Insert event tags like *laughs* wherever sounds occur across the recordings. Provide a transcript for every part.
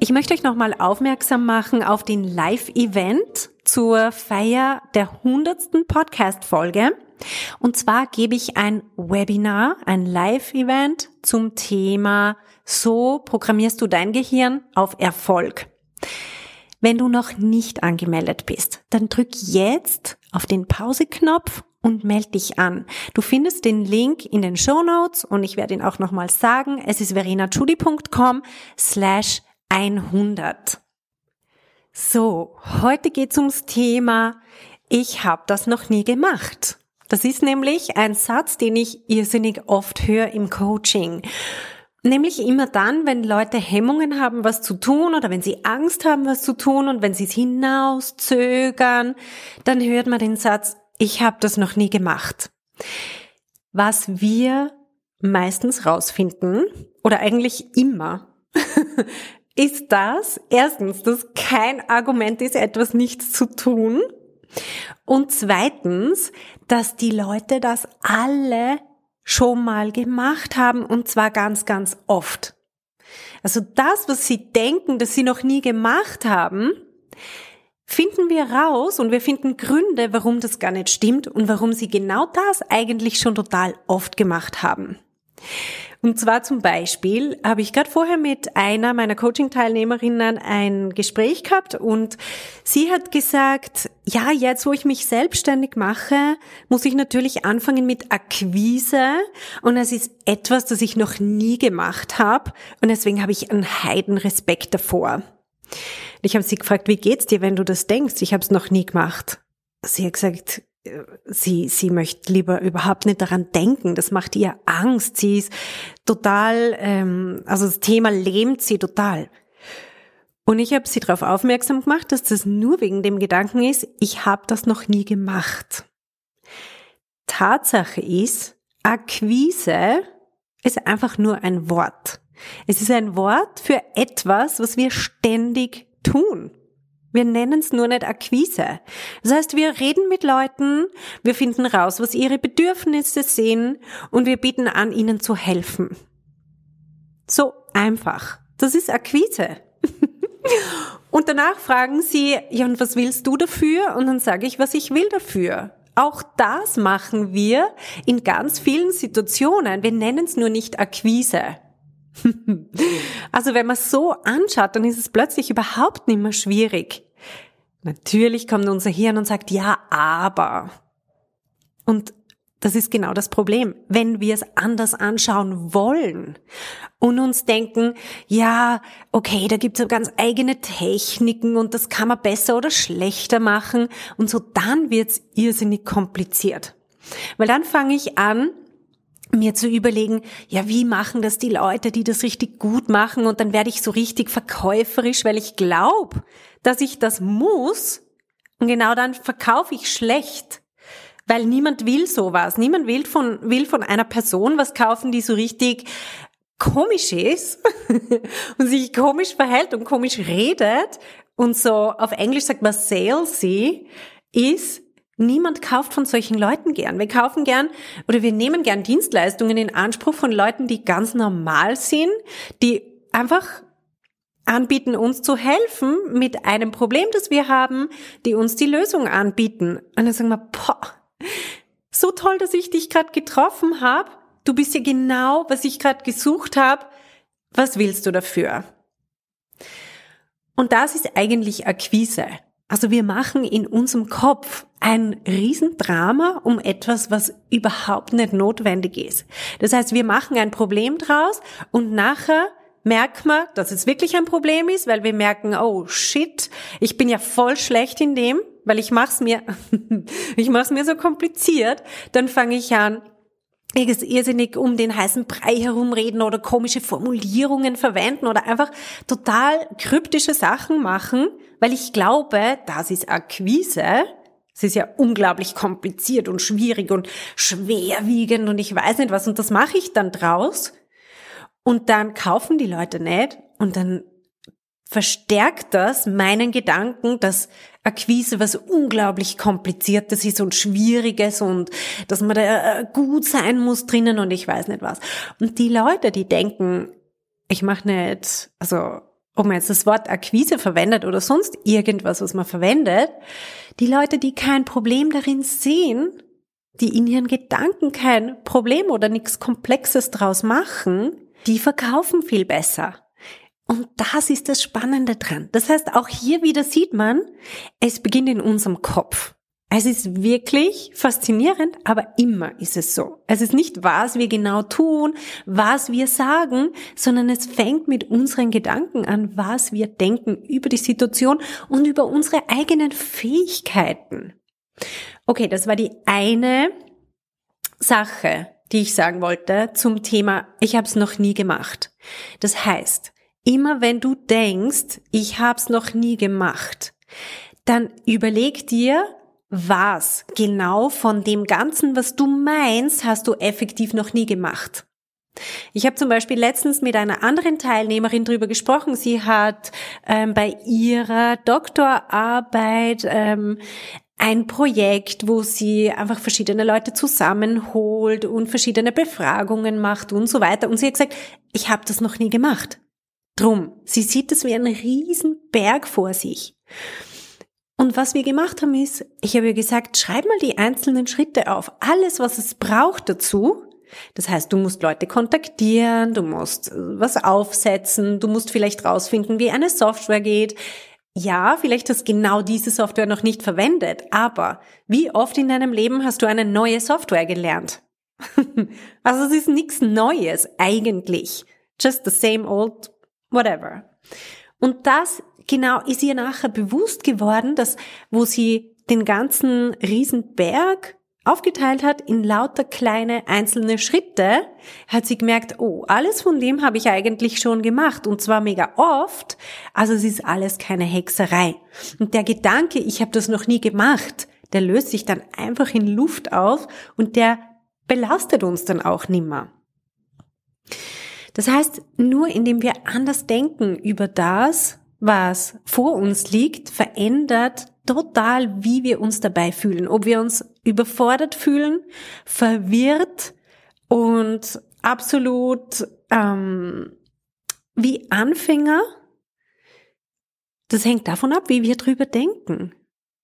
ich möchte euch nochmal aufmerksam machen auf den Live-Event zur Feier der 100. Podcast-Folge. Und zwar gebe ich ein Webinar, ein Live-Event zum Thema So programmierst du dein Gehirn auf Erfolg. Wenn du noch nicht angemeldet bist, dann drück jetzt auf den Pause-Knopf und melde dich an. Du findest den Link in den Show Notes und ich werde ihn auch nochmal sagen. Es ist verenachudi.com slash 100. So, heute geht's ums Thema Ich habe das noch nie gemacht. Das ist nämlich ein Satz, den ich irrsinnig oft höre im Coaching. Nämlich immer dann, wenn Leute Hemmungen haben, was zu tun oder wenn sie Angst haben, was zu tun und wenn sie es hinauszögern, dann hört man den Satz, ich habe das noch nie gemacht. Was wir meistens rausfinden oder eigentlich immer, *laughs* ist das erstens, dass kein Argument ist, etwas nicht zu tun. Und zweitens, dass die Leute das alle schon mal gemacht haben und zwar ganz, ganz oft. Also das, was sie denken, dass sie noch nie gemacht haben, finden wir raus und wir finden Gründe, warum das gar nicht stimmt und warum sie genau das eigentlich schon total oft gemacht haben. Und zwar zum Beispiel habe ich gerade vorher mit einer meiner Coaching-Teilnehmerinnen ein Gespräch gehabt und sie hat gesagt, ja, jetzt wo ich mich selbstständig mache, muss ich natürlich anfangen mit Akquise und es ist etwas, das ich noch nie gemacht habe und deswegen habe ich einen Heidenrespekt davor. Ich habe sie gefragt, wie geht's dir, wenn du das denkst? Ich habe es noch nie gemacht. Sie hat gesagt, sie, sie möchte lieber überhaupt nicht daran denken. Das macht ihr Angst. Sie ist total, ähm, also das Thema lähmt sie total. Und ich habe sie darauf aufmerksam gemacht, dass das nur wegen dem Gedanken ist, ich habe das noch nie gemacht. Tatsache ist, Akquise ist einfach nur ein Wort. Es ist ein Wort für etwas, was wir ständig tun. Wir nennen es nur nicht Akquise. Das heißt, wir reden mit Leuten, wir finden raus, was ihre Bedürfnisse sind und wir bieten an, ihnen zu helfen. So einfach. Das ist Akquise. *laughs* und danach fragen sie, ja, und was willst du dafür? Und dann sage ich, was ich will dafür. Auch das machen wir in ganz vielen Situationen. Wir nennen es nur nicht Akquise. *laughs* also wenn man es so anschaut, dann ist es plötzlich überhaupt nicht mehr schwierig. Natürlich kommt unser Hirn und sagt, ja, aber. Und das ist genau das Problem. Wenn wir es anders anschauen wollen und uns denken, ja, okay, da gibt es ganz eigene Techniken und das kann man besser oder schlechter machen und so, dann wird es irrsinnig kompliziert. Weil dann fange ich an, mir zu überlegen, ja, wie machen das die Leute, die das richtig gut machen? Und dann werde ich so richtig verkäuferisch, weil ich glaube, dass ich das muss. Und genau dann verkaufe ich schlecht, weil niemand will sowas. Niemand will von, will von einer Person was kaufen, die so richtig komisch ist *laughs* und sich komisch verhält und komisch redet. Und so auf Englisch sagt man salesy ist, Niemand kauft von solchen Leuten gern. Wir kaufen gern oder wir nehmen gern Dienstleistungen in Anspruch von Leuten, die ganz normal sind, die einfach anbieten, uns zu helfen mit einem Problem, das wir haben, die uns die Lösung anbieten. Und dann sagen wir, boah, so toll, dass ich dich gerade getroffen habe. Du bist ja genau, was ich gerade gesucht habe. Was willst du dafür? Und das ist eigentlich Akquise. Also wir machen in unserem Kopf ein Riesendrama um etwas, was überhaupt nicht notwendig ist. Das heißt, wir machen ein Problem draus und nachher merkt man, dass es wirklich ein Problem ist, weil wir merken, oh shit, ich bin ja voll schlecht in dem, weil ich mach's mir, *laughs* ich mach's mir so kompliziert. Dann fange ich an, irrsinnig um den heißen Brei herumreden oder komische Formulierungen verwenden oder einfach total kryptische Sachen machen, weil ich glaube, das ist Akquise. Es ist ja unglaublich kompliziert und schwierig und schwerwiegend und ich weiß nicht was. Und das mache ich dann draus. Und dann kaufen die Leute nicht. Und dann verstärkt das meinen Gedanken, dass Akquise was unglaublich kompliziertes ist und schwieriges und dass man da äh, gut sein muss drinnen und ich weiß nicht was. Und die Leute, die denken, ich mache nicht, also ob man jetzt das Wort Akquise verwendet oder sonst irgendwas, was man verwendet, die Leute, die kein Problem darin sehen, die in ihren Gedanken kein Problem oder nichts Komplexes draus machen, die verkaufen viel besser. Und das ist das Spannende dran. Das heißt, auch hier wieder sieht man, es beginnt in unserem Kopf. Es ist wirklich faszinierend, aber immer ist es so. Es ist nicht, was wir genau tun, was wir sagen, sondern es fängt mit unseren Gedanken an, was wir denken über die Situation und über unsere eigenen Fähigkeiten. Okay, das war die eine Sache, die ich sagen wollte zum Thema, ich habe es noch nie gemacht. Das heißt, Immer wenn du denkst, ich hab's noch nie gemacht, dann überleg dir, was genau von dem Ganzen, was du meinst, hast du effektiv noch nie gemacht. Ich habe zum Beispiel letztens mit einer anderen Teilnehmerin drüber gesprochen. Sie hat ähm, bei ihrer Doktorarbeit ähm, ein Projekt, wo sie einfach verschiedene Leute zusammenholt und verschiedene Befragungen macht und so weiter. Und sie hat gesagt, ich habe das noch nie gemacht. Drum, sie sieht es wie einen riesen Berg vor sich. Und was wir gemacht haben ist, ich habe ihr gesagt, schreib mal die einzelnen Schritte auf. Alles, was es braucht dazu. Das heißt, du musst Leute kontaktieren, du musst äh, was aufsetzen, du musst vielleicht rausfinden, wie eine Software geht. Ja, vielleicht hast genau diese Software noch nicht verwendet, aber wie oft in deinem Leben hast du eine neue Software gelernt? *laughs* also es ist nichts Neues eigentlich. Just the same old whatever. Und das genau ist ihr nachher bewusst geworden, dass wo sie den ganzen Riesenberg aufgeteilt hat in lauter kleine einzelne Schritte, hat sie gemerkt, oh, alles von dem habe ich eigentlich schon gemacht und zwar mega oft, also es ist alles keine Hexerei. Und der Gedanke, ich habe das noch nie gemacht, der löst sich dann einfach in Luft auf und der belastet uns dann auch nimmer. Das heißt, nur indem wir anders denken über das, was vor uns liegt, verändert total, wie wir uns dabei fühlen. Ob wir uns überfordert fühlen, verwirrt und absolut ähm, wie Anfänger. Das hängt davon ab, wie wir drüber denken.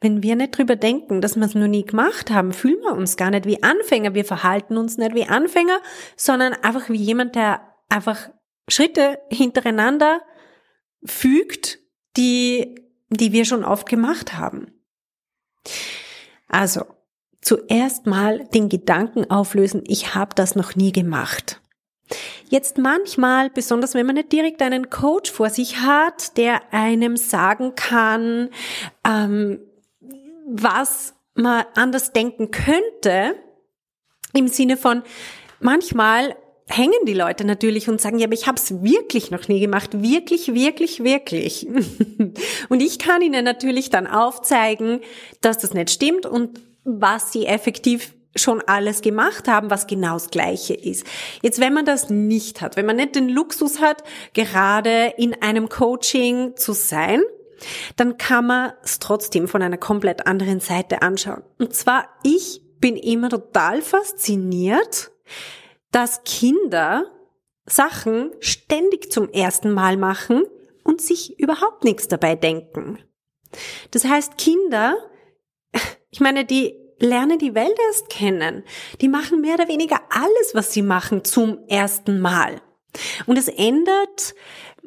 Wenn wir nicht drüber denken, dass wir es noch nie gemacht haben, fühlen wir uns gar nicht wie Anfänger. Wir verhalten uns nicht wie Anfänger, sondern einfach wie jemand, der einfach Schritte hintereinander fügt, die, die wir schon oft gemacht haben. Also, zuerst mal den Gedanken auflösen, ich habe das noch nie gemacht. Jetzt manchmal, besonders wenn man nicht direkt einen Coach vor sich hat, der einem sagen kann, ähm, was man anders denken könnte, im Sinne von, manchmal hängen die Leute natürlich und sagen, ja, aber ich habe es wirklich noch nie gemacht, wirklich, wirklich, wirklich. *laughs* und ich kann ihnen natürlich dann aufzeigen, dass das nicht stimmt und was sie effektiv schon alles gemacht haben, was genau das Gleiche ist. Jetzt, wenn man das nicht hat, wenn man nicht den Luxus hat, gerade in einem Coaching zu sein, dann kann man es trotzdem von einer komplett anderen Seite anschauen. Und zwar, ich bin immer total fasziniert, dass Kinder Sachen ständig zum ersten Mal machen und sich überhaupt nichts dabei denken. Das heißt, Kinder, *laughs* ich meine, die lernen die Welt erst kennen. Die machen mehr oder weniger alles, was sie machen, zum ersten Mal. Und es ändert,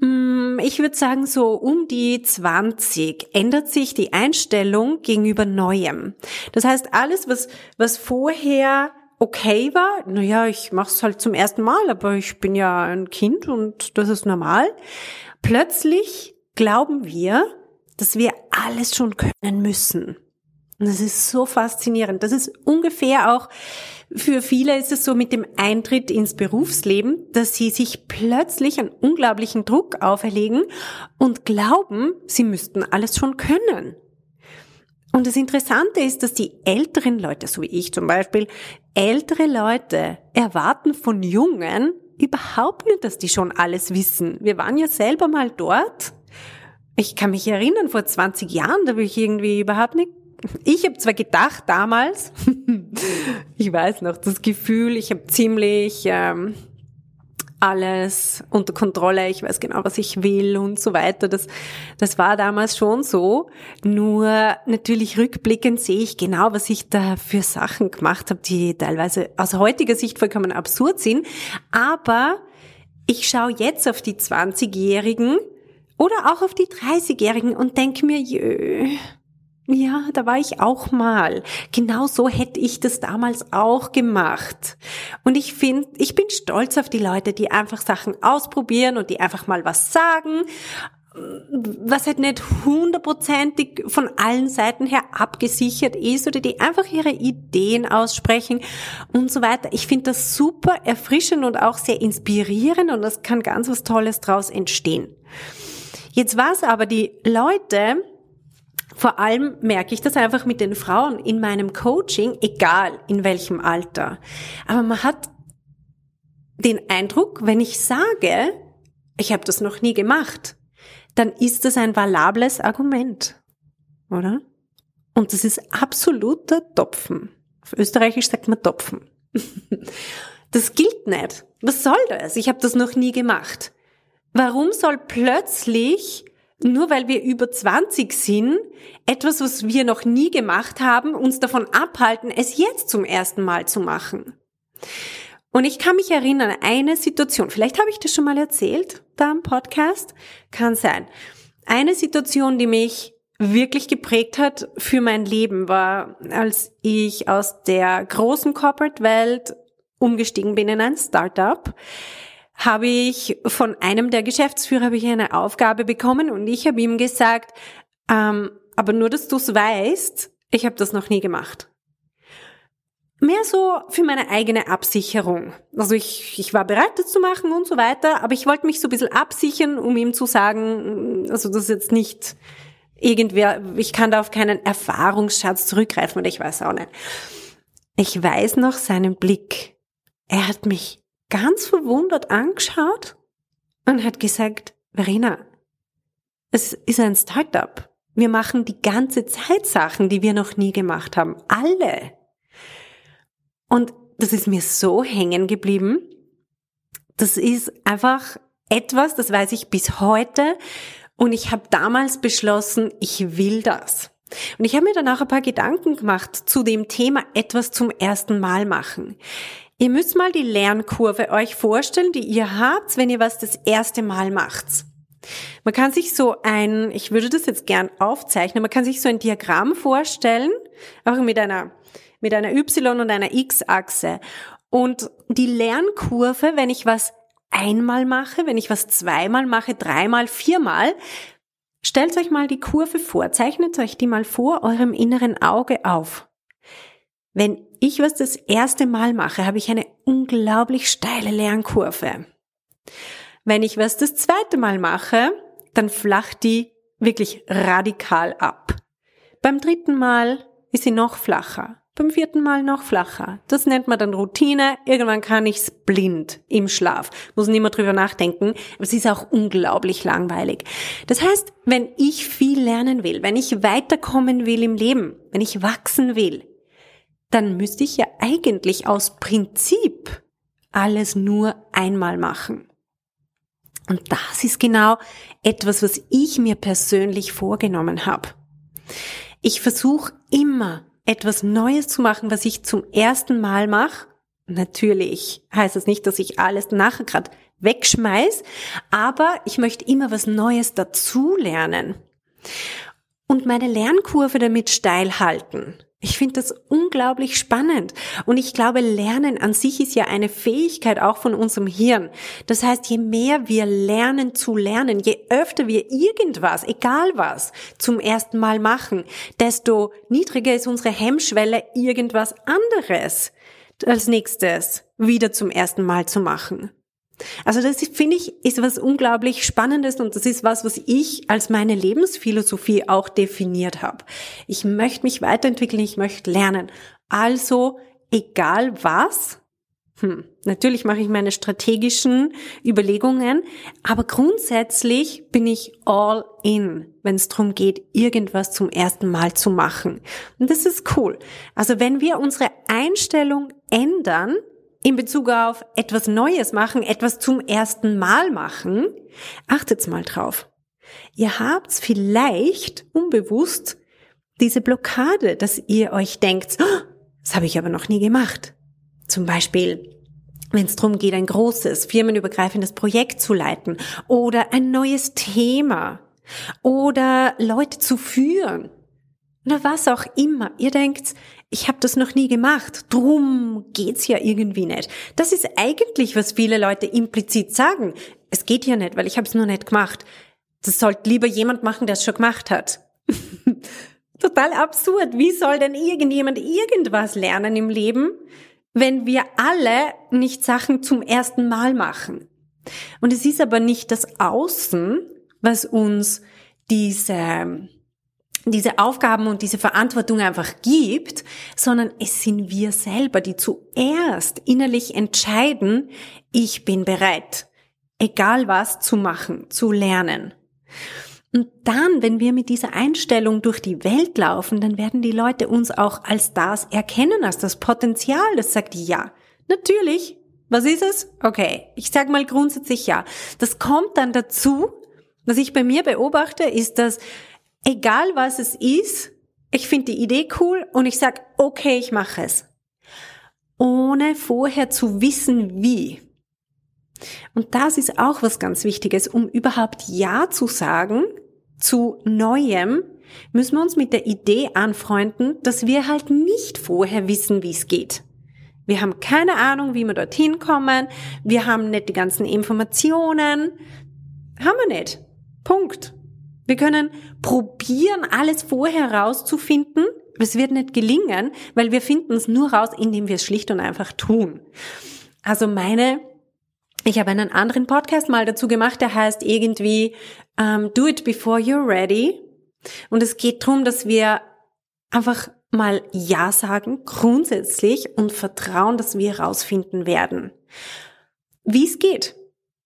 mm, ich würde sagen, so um die 20 ändert sich die Einstellung gegenüber Neuem. Das heißt, alles, was, was vorher okay war, naja, ich mache es halt zum ersten Mal, aber ich bin ja ein Kind und das ist normal. Plötzlich glauben wir, dass wir alles schon können müssen. Und das ist so faszinierend. Das ist ungefähr auch, für viele ist es so mit dem Eintritt ins Berufsleben, dass sie sich plötzlich einen unglaublichen Druck auferlegen und glauben, sie müssten alles schon können. Und das Interessante ist, dass die älteren Leute, so wie ich zum Beispiel, ältere Leute erwarten von Jungen überhaupt nicht, dass die schon alles wissen. Wir waren ja selber mal dort. Ich kann mich erinnern, vor 20 Jahren, da habe ich irgendwie überhaupt nicht ich habe zwar gedacht damals, *laughs* ich weiß noch, das Gefühl, ich habe ziemlich ähm, alles unter Kontrolle, ich weiß genau, was ich will und so weiter. Das, das war damals schon so. Nur natürlich rückblickend sehe ich genau, was ich da für Sachen gemacht habe, die teilweise aus heutiger Sicht vollkommen absurd sind. Aber ich schaue jetzt auf die 20-Jährigen oder auch auf die 30-Jährigen und denke mir, jö, ja, da war ich auch mal. Genau so hätte ich das damals auch gemacht. Und ich finde, ich bin stolz auf die Leute, die einfach Sachen ausprobieren und die einfach mal was sagen, was halt nicht hundertprozentig von allen Seiten her abgesichert ist oder die einfach ihre Ideen aussprechen und so weiter. Ich finde das super erfrischend und auch sehr inspirierend und das kann ganz was Tolles draus entstehen. Jetzt war es aber die Leute, vor allem merke ich das einfach mit den Frauen in meinem Coaching, egal in welchem Alter. Aber man hat den Eindruck, wenn ich sage, ich habe das noch nie gemacht, dann ist das ein valables Argument, oder? Und das ist absoluter Topfen. Auf Österreichisch sagt man Topfen. *laughs* Das gilt nicht. Was soll das? Ich habe das noch nie gemacht. Warum soll plötzlich nur weil wir über 20 sind, etwas, was wir noch nie gemacht haben, uns davon abhalten, es jetzt zum ersten Mal zu machen. Und ich kann mich erinnern, eine Situation, vielleicht habe ich das schon mal erzählt, da im Podcast, kann sein. Eine Situation, die mich wirklich geprägt hat für mein Leben, war, als ich aus der großen Corporate-Welt umgestiegen bin in ein Startup habe ich von einem der Geschäftsführer habe ich eine Aufgabe bekommen und ich habe ihm gesagt, ähm, aber nur, dass du es weißt, ich habe das noch nie gemacht. Mehr so für meine eigene Absicherung. Also ich, ich war bereit, das zu machen und so weiter, aber ich wollte mich so ein bisschen absichern, um ihm zu sagen, also das ist jetzt nicht irgendwer, ich kann da auf keinen Erfahrungsschatz zurückgreifen und ich weiß auch nicht. Ich weiß noch seinen Blick. Er hat mich ganz verwundert angeschaut und hat gesagt, Verena, es ist ein Startup. Wir machen die ganze Zeit Sachen, die wir noch nie gemacht haben. Alle. Und das ist mir so hängen geblieben. Das ist einfach etwas, das weiß ich bis heute. Und ich habe damals beschlossen, ich will das. Und ich habe mir danach ein paar Gedanken gemacht zu dem Thema etwas zum ersten Mal machen. Ihr müsst mal die Lernkurve euch vorstellen, die ihr habt, wenn ihr was das erste Mal macht. Man kann sich so ein, ich würde das jetzt gern aufzeichnen, man kann sich so ein Diagramm vorstellen, auch mit einer, mit einer Y- und einer X-Achse. Und die Lernkurve, wenn ich was einmal mache, wenn ich was zweimal mache, dreimal, viermal, stellt euch mal die Kurve vor, zeichnet euch die mal vor eurem inneren Auge auf. Wenn ich was das erste Mal mache, habe ich eine unglaublich steile Lernkurve. Wenn ich was das zweite Mal mache, dann flacht die wirklich radikal ab. Beim dritten Mal ist sie noch flacher. Beim vierten Mal noch flacher. Das nennt man dann Routine. Irgendwann kann ich's blind im Schlaf. Muss nicht mehr drüber nachdenken. Aber es ist auch unglaublich langweilig. Das heißt, wenn ich viel lernen will, wenn ich weiterkommen will im Leben, wenn ich wachsen will, dann müsste ich ja eigentlich aus Prinzip alles nur einmal machen. Und das ist genau etwas, was ich mir persönlich vorgenommen habe. Ich versuche immer etwas Neues zu machen, was ich zum ersten Mal mache. Natürlich heißt das nicht, dass ich alles nachher gerade wegschmeiß, aber ich möchte immer was Neues dazu lernen und meine Lernkurve damit steil halten. Ich finde das unglaublich spannend. Und ich glaube, Lernen an sich ist ja eine Fähigkeit auch von unserem Hirn. Das heißt, je mehr wir lernen zu lernen, je öfter wir irgendwas, egal was, zum ersten Mal machen, desto niedriger ist unsere Hemmschwelle, irgendwas anderes als nächstes wieder zum ersten Mal zu machen. Also das finde ich ist was unglaublich Spannendes und das ist was, was ich als meine Lebensphilosophie auch definiert habe. Ich möchte mich weiterentwickeln, ich möchte lernen. Also egal was, hm, natürlich mache ich meine strategischen Überlegungen, aber grundsätzlich bin ich all in, wenn es darum geht, irgendwas zum ersten Mal zu machen. Und das ist cool. Also wenn wir unsere Einstellung ändern, in Bezug auf etwas Neues machen, etwas zum ersten Mal machen, achtet mal drauf. Ihr habt vielleicht unbewusst diese Blockade, dass ihr euch denkt, oh, das habe ich aber noch nie gemacht. Zum Beispiel, wenn es darum geht, ein großes, firmenübergreifendes Projekt zu leiten oder ein neues Thema oder Leute zu führen oder was auch immer. Ihr denkt, ich habe das noch nie gemacht, drum geht's ja irgendwie nicht. Das ist eigentlich, was viele Leute implizit sagen. Es geht ja nicht, weil ich habe es nur nicht gemacht. Das sollte lieber jemand machen, der es schon gemacht hat. *laughs* Total absurd. Wie soll denn irgendjemand irgendwas lernen im Leben, wenn wir alle nicht Sachen zum ersten Mal machen? Und es ist aber nicht das Außen, was uns diese diese Aufgaben und diese Verantwortung einfach gibt, sondern es sind wir selber, die zuerst innerlich entscheiden, ich bin bereit, egal was zu machen, zu lernen. Und dann, wenn wir mit dieser Einstellung durch die Welt laufen, dann werden die Leute uns auch als das erkennen, als das Potenzial, das sagt ja. Natürlich. Was ist es? Okay. Ich sag mal grundsätzlich ja. Das kommt dann dazu, was ich bei mir beobachte, ist, dass egal was es ist, ich finde die Idee cool und ich sag, okay, ich mache es. Ohne vorher zu wissen, wie. Und das ist auch was ganz Wichtiges, um überhaupt Ja zu sagen zu Neuem, müssen wir uns mit der Idee anfreunden, dass wir halt nicht vorher wissen, wie es geht. Wir haben keine Ahnung, wie wir dorthin kommen. Wir haben nicht die ganzen Informationen. Haben wir nicht. Punkt. Wir können probieren, alles vorher rauszufinden. Es wird nicht gelingen, weil wir finden es nur raus, indem wir es schlicht und einfach tun. Also meine, ich habe einen anderen Podcast mal dazu gemacht, der heißt irgendwie um, ähm, Do it before you're ready. Und es geht darum, dass wir einfach mal Ja sagen, grundsätzlich, und vertrauen, dass wir rausfinden werden. Wie es geht.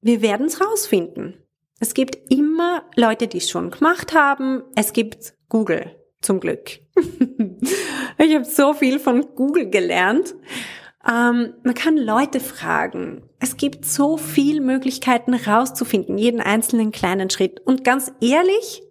Wir werden es rausfinden. Es gibt immer Leute, die es schon gemacht haben. Es gibt Google, zum Glück. *laughs* ich habe so viel von Google gelernt. Ähm, man kann Leute fragen. Es gibt so viele Möglichkeiten rauszufinden, jeden einzelnen kleinen Schritt. Und ganz ehrlich,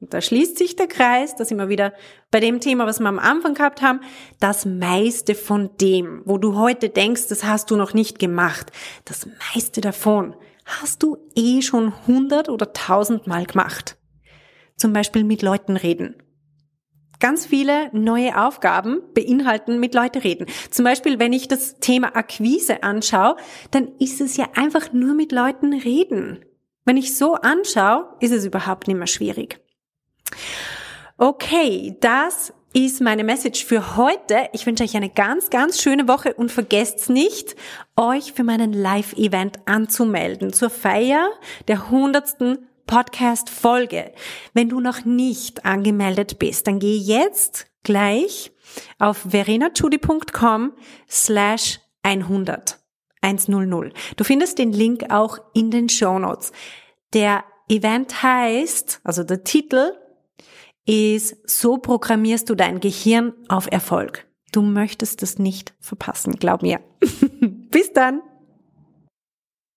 da schließt sich der Kreis, da sind wir wieder bei dem Thema, was wir am Anfang gehabt haben, das meiste von dem, wo du heute denkst, das hast du noch nicht gemacht, das meiste davon hast du eh schon hundert oder tausendmal gemacht. Zum Beispiel mit Leuten reden. Ganz viele neue Aufgaben beinhalten mit Leuten reden. Zum Beispiel, wenn ich das Thema Akquise anschaue, dann ist es ja einfach nur mit Leuten reden. Wenn ich so anschaue, ist es überhaupt nicht mehr schwierig. Okay, das ist meine Message für heute. Ich wünsche euch eine ganz, ganz schöne Woche und vergesst nicht, euch für meinen Live-Event anzumelden zur Feier der hundertsten Podcast-Folge. Wenn du noch nicht angemeldet bist, dann geh jetzt gleich auf verenachudi.com slash 100. 100. Du findest den Link auch in den Show Notes. Der Event heißt, also der Titel ist, so programmierst du dein Gehirn auf Erfolg. Du möchtest es nicht verpassen, glaub mir. *laughs* Bis dann!